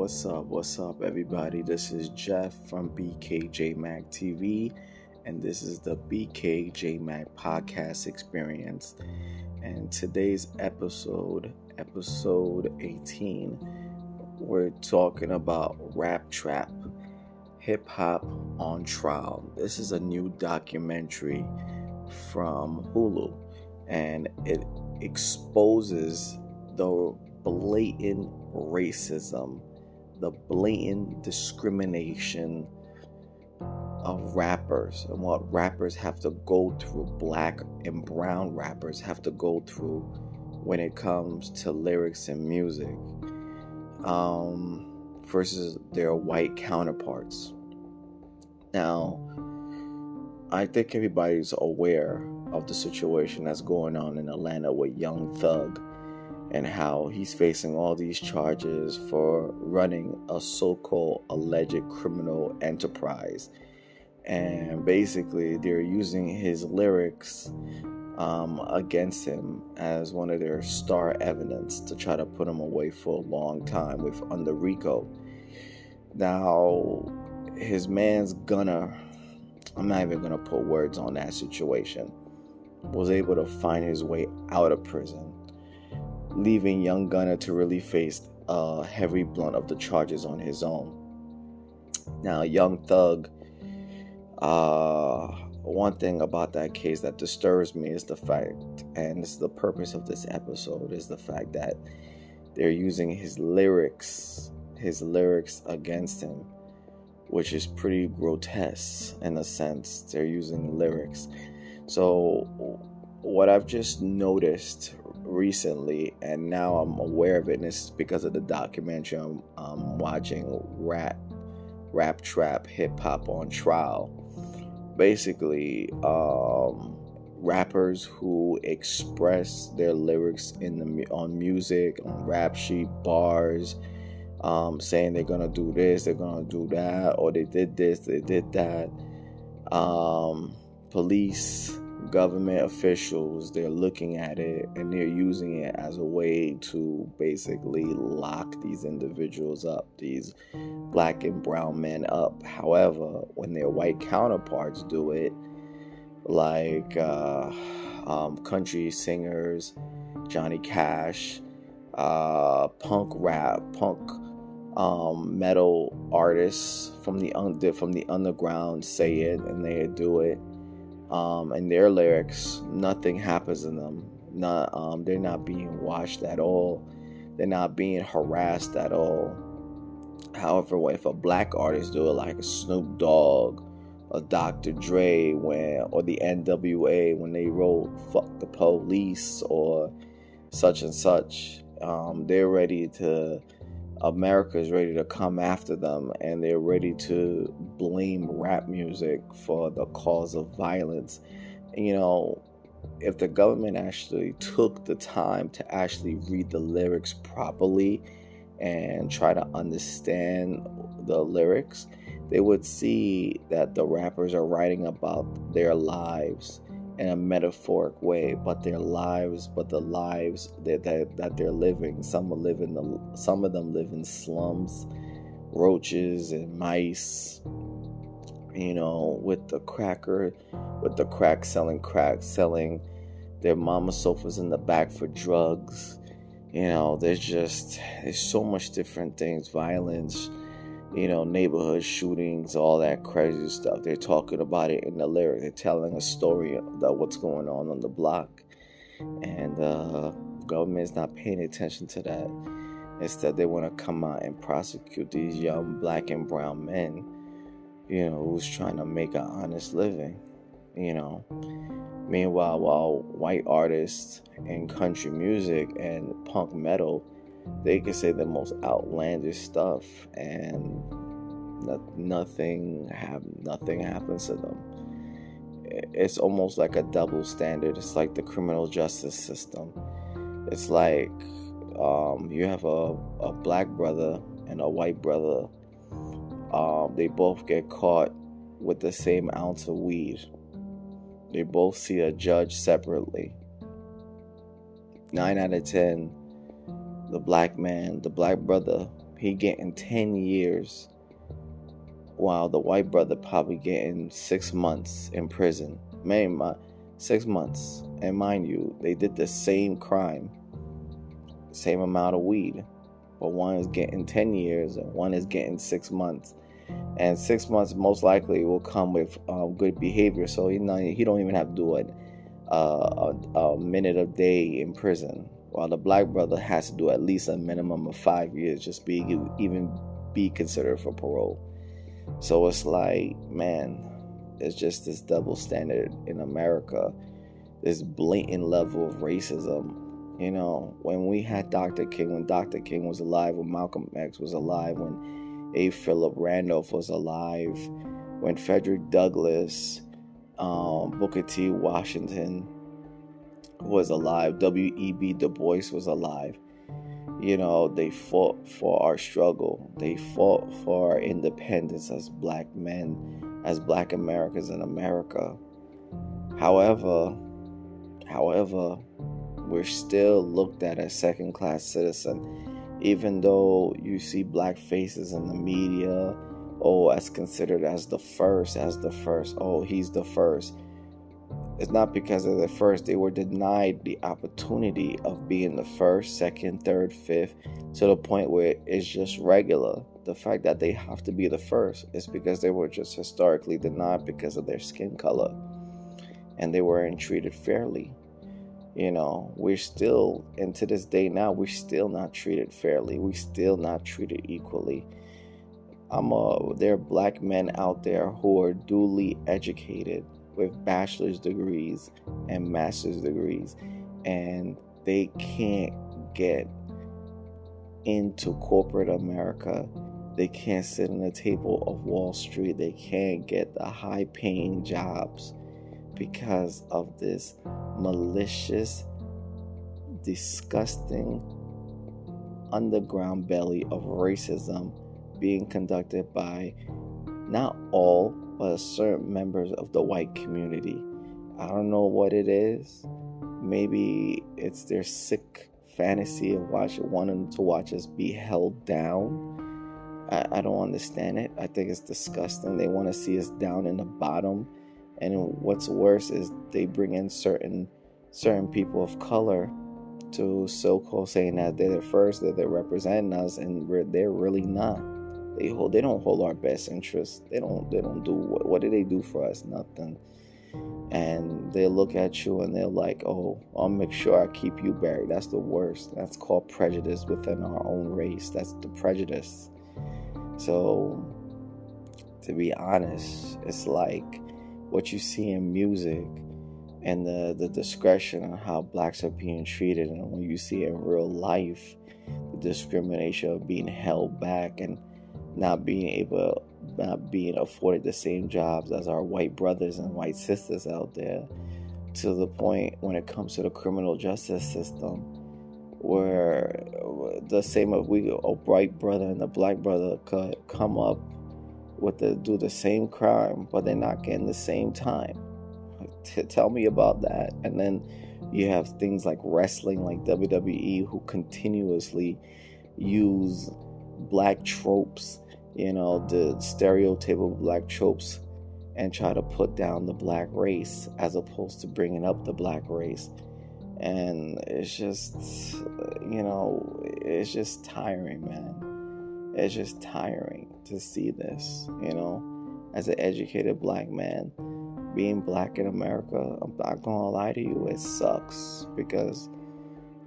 what's up? What's up, everybody? This is Jeff from BKJ Mac TV, and this is the BKJ Mac Podcast Experience. And today's episode, episode 18, we're talking about Rap Trap Hip Hop on Trial. This is a new documentary from Hulu, and it exposes the blatant racism, the blatant discrimination of rappers and what rappers have to go through, black and brown rappers have to go through when it comes to lyrics and music um, versus their white counterparts. Now, I think everybody's aware of the situation that's going on in Atlanta with Young Thug and how he's facing all these charges for running a so called alleged criminal enterprise. And basically, they're using his lyrics um, against him as one of their star evidence to try to put him away for a long time with under RICO. Now, his man's gonna, I'm not even gonna put words on that situation, was able to find his way out of prison leaving Young Gunna to really face a heavy blunt of the charges on his own. Now, Young Thug, uh, one thing about that case that disturbs me is the fact, and the purpose of this episode, is the fact that they're using his lyrics, his lyrics against him, which is pretty grotesque in a sense. They're using lyrics. So, what I've just noticed recently, and now I'm aware of it, and is because of the documentary I'm, I'm watching Rap, Rap Trap Hip Hop on Trial. Basically, um, rappers who express their lyrics in the on music, on rap sheet, bars, um, saying they're gonna do this, they're gonna do that, or they did this, they did that. Um, police government officials they're looking at it and they're using it as a way to basically lock these individuals up these black and brown men up. However when their white counterparts do it like uh, um, country singers johnny cash uh, punk rap punk um, metal artists from the un- from the underground say it and they do it um, and their lyrics, nothing happens in them. Not, um, they're not being watched at all. They're not being harassed at all. However, if a black artist do it, like a Snoop Dogg, a Dr. Dre, when or the NWA when they wrote "fuck the police" or such and such, um, they're ready to America is ready to come after them and they're ready to blame rap music for the cause of violence. You know, if the government actually took the time to actually read the lyrics properly and try to understand the lyrics, they would see that the rappers are writing about their lives in a metaphoric way, but their lives, but the lives that, that, that they're living. Some live in the, some of them live in slums, roaches and mice. You know, with the cracker, with the crack selling crack, selling their mama sofas in the back for drugs. You know, there's just there's so much different things, violence you know, neighborhood shootings, all that crazy stuff. They're talking about it in the lyric. They're telling a story about what's going on on the block, and uh, government's not paying attention to that. Instead, they want to come out and prosecute these young black and brown men, you know, who's trying to make an honest living, you know. Meanwhile, while white artists in country music and punk metal they can say the most outlandish stuff and nothing have nothing happens to them. It's almost like a double standard. It's like the criminal justice system. It's like um, you have a, a black brother and a white brother. Um, they both get caught with the same ounce of weed. They both see a judge separately. Nine out of ten the black man, the black brother, he getting 10 years while the white brother probably getting six months in prison. Man, my six months. And mind you, they did the same crime, same amount of weed, but one is getting 10 years and one is getting six months. And six months most likely will come with um, good behavior, so he not, he don't even have to do it uh, a, a minute a day in prison. While the black brother has to do at least a minimum of five years just be even be considered for parole. So it's like, man, it's just this double standard in America, this blatant level of racism. You know, when we had Dr. King, when Dr. King was alive, when Malcolm X was alive, when A. Philip Randolph was alive, when Frederick Douglass, um, Booker T. Washington was alive, W.E.B. Du Bois was alive. You know, they fought for our struggle. They fought for our independence as black men as black Americans in America. However, however, we're still looked at as second class citizen even though you see black faces in the media oh as considered as the first as the first oh he's the first it's not because of the first they were denied the opportunity of being the first second third fifth to the point where it's just regular the fact that they have to be the first is because they were just historically denied because of their skin color and they weren't treated fairly. You know, we're still, and to this day now, we're still not treated fairly. We're still not treated equally. I'm a, there are black men out there who are duly educated with bachelor's degrees and master's degrees, and they can't get into corporate America they can't sit on the table of Wall Street. They can't get the high paying jobs because of this malicious, disgusting underground belly of racism being conducted by not all, but certain members of the white community. I don't know what it is. Maybe it's their sick fantasy of watching wanting to watch us be held down I, I don't understand it. I think it's disgusting. They want to see us down in the bottom. And what's worse is they bring in certain certain people of color to so-called saying that they're the first, that they're representing us, and they're really not. They hold, they don't hold our best interests. They don't, they don't do what, what do they do for us? Nothing. And they look at you and they're like, "Oh, I'll make sure I keep you buried." That's the worst. That's called prejudice within our own race. That's the prejudice. So, to be honest, it's like what you see in music and the, the discretion on how blacks are being treated, and when you see in real life, the discrimination of being held back and not being able, not being afforded the same jobs as our white brothers and white sisters out there, to the point when it comes to the criminal justice system where the same we a white brother and a black brother could come up with the do the same crime but they're not getting the same time. Tell me about that. And then you have things like wrestling like WWE who continuously use black tropes you know the stereotypical black tropes and try to put down the black race as opposed to bringing up the black race. And it's just you know it's just tiring man. It's just tiring to see this you know as an educated black man being black in america i'm not gonna lie to you it sucks because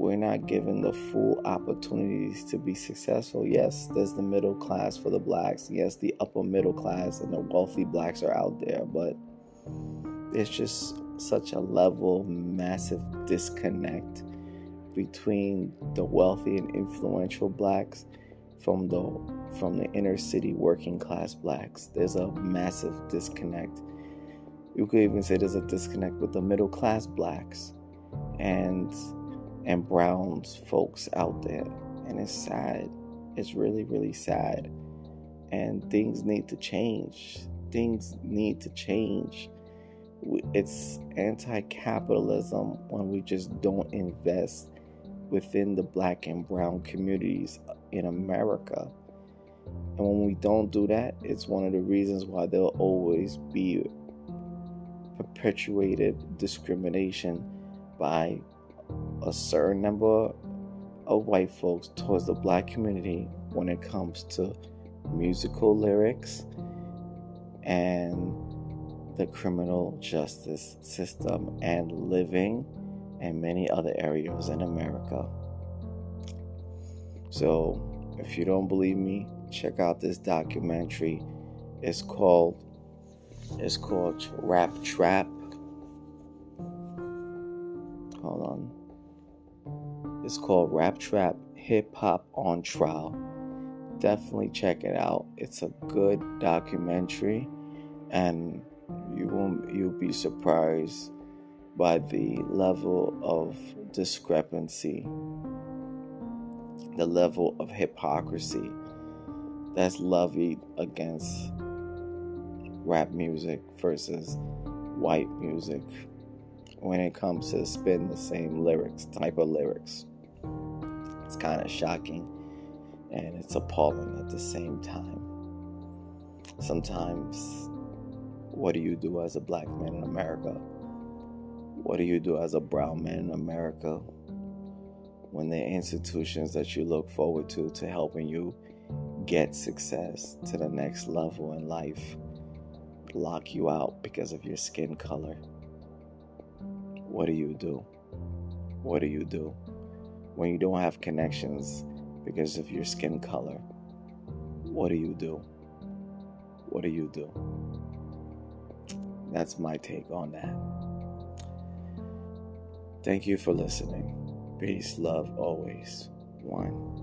we're not given the full opportunities to be successful yes there's the middle class for the blacks yes the upper middle class and the wealthy blacks are out there but it's just such a level massive disconnect between the wealthy and influential blacks from the from the inner city working class blacks. There's a massive disconnect. You could even say there's a disconnect with the middle class blacks and and browns folks out there. And it's sad. It's really, really sad. And things need to change. Things need to change it's anti-capitalism when we just don't invest within the black and brown communities in America. And when we don't do that, it's one of the reasons why there'll always be perpetuated discrimination by a certain number of white folks towards the black community when it comes to musical lyrics and the criminal justice system and living and many other areas in America. So, if you don't believe me, check out this documentary. It's called it's called Rap Trap. Hold on. It's called Rap Trap Hip Hop on Trial. Definitely check it out. It's a good documentary and you won't you'll be surprised by the level of discrepancy, the level of hypocrisy that's levied against rap music versus white music when it comes to spin the same lyrics, type of lyrics. It's kind of shocking and it's appalling at the same time. Sometimes, what do you do as a black man in America? What do you do as a brown man in America when the institutions that you look forward to to helping you get success to the next level in life lock you out because of your skin color? What do you do? What do you do when you don't have connections because of your skin color? What do you do? What do you do? That's my take on that. Thank you for listening. Peace, love, always. One.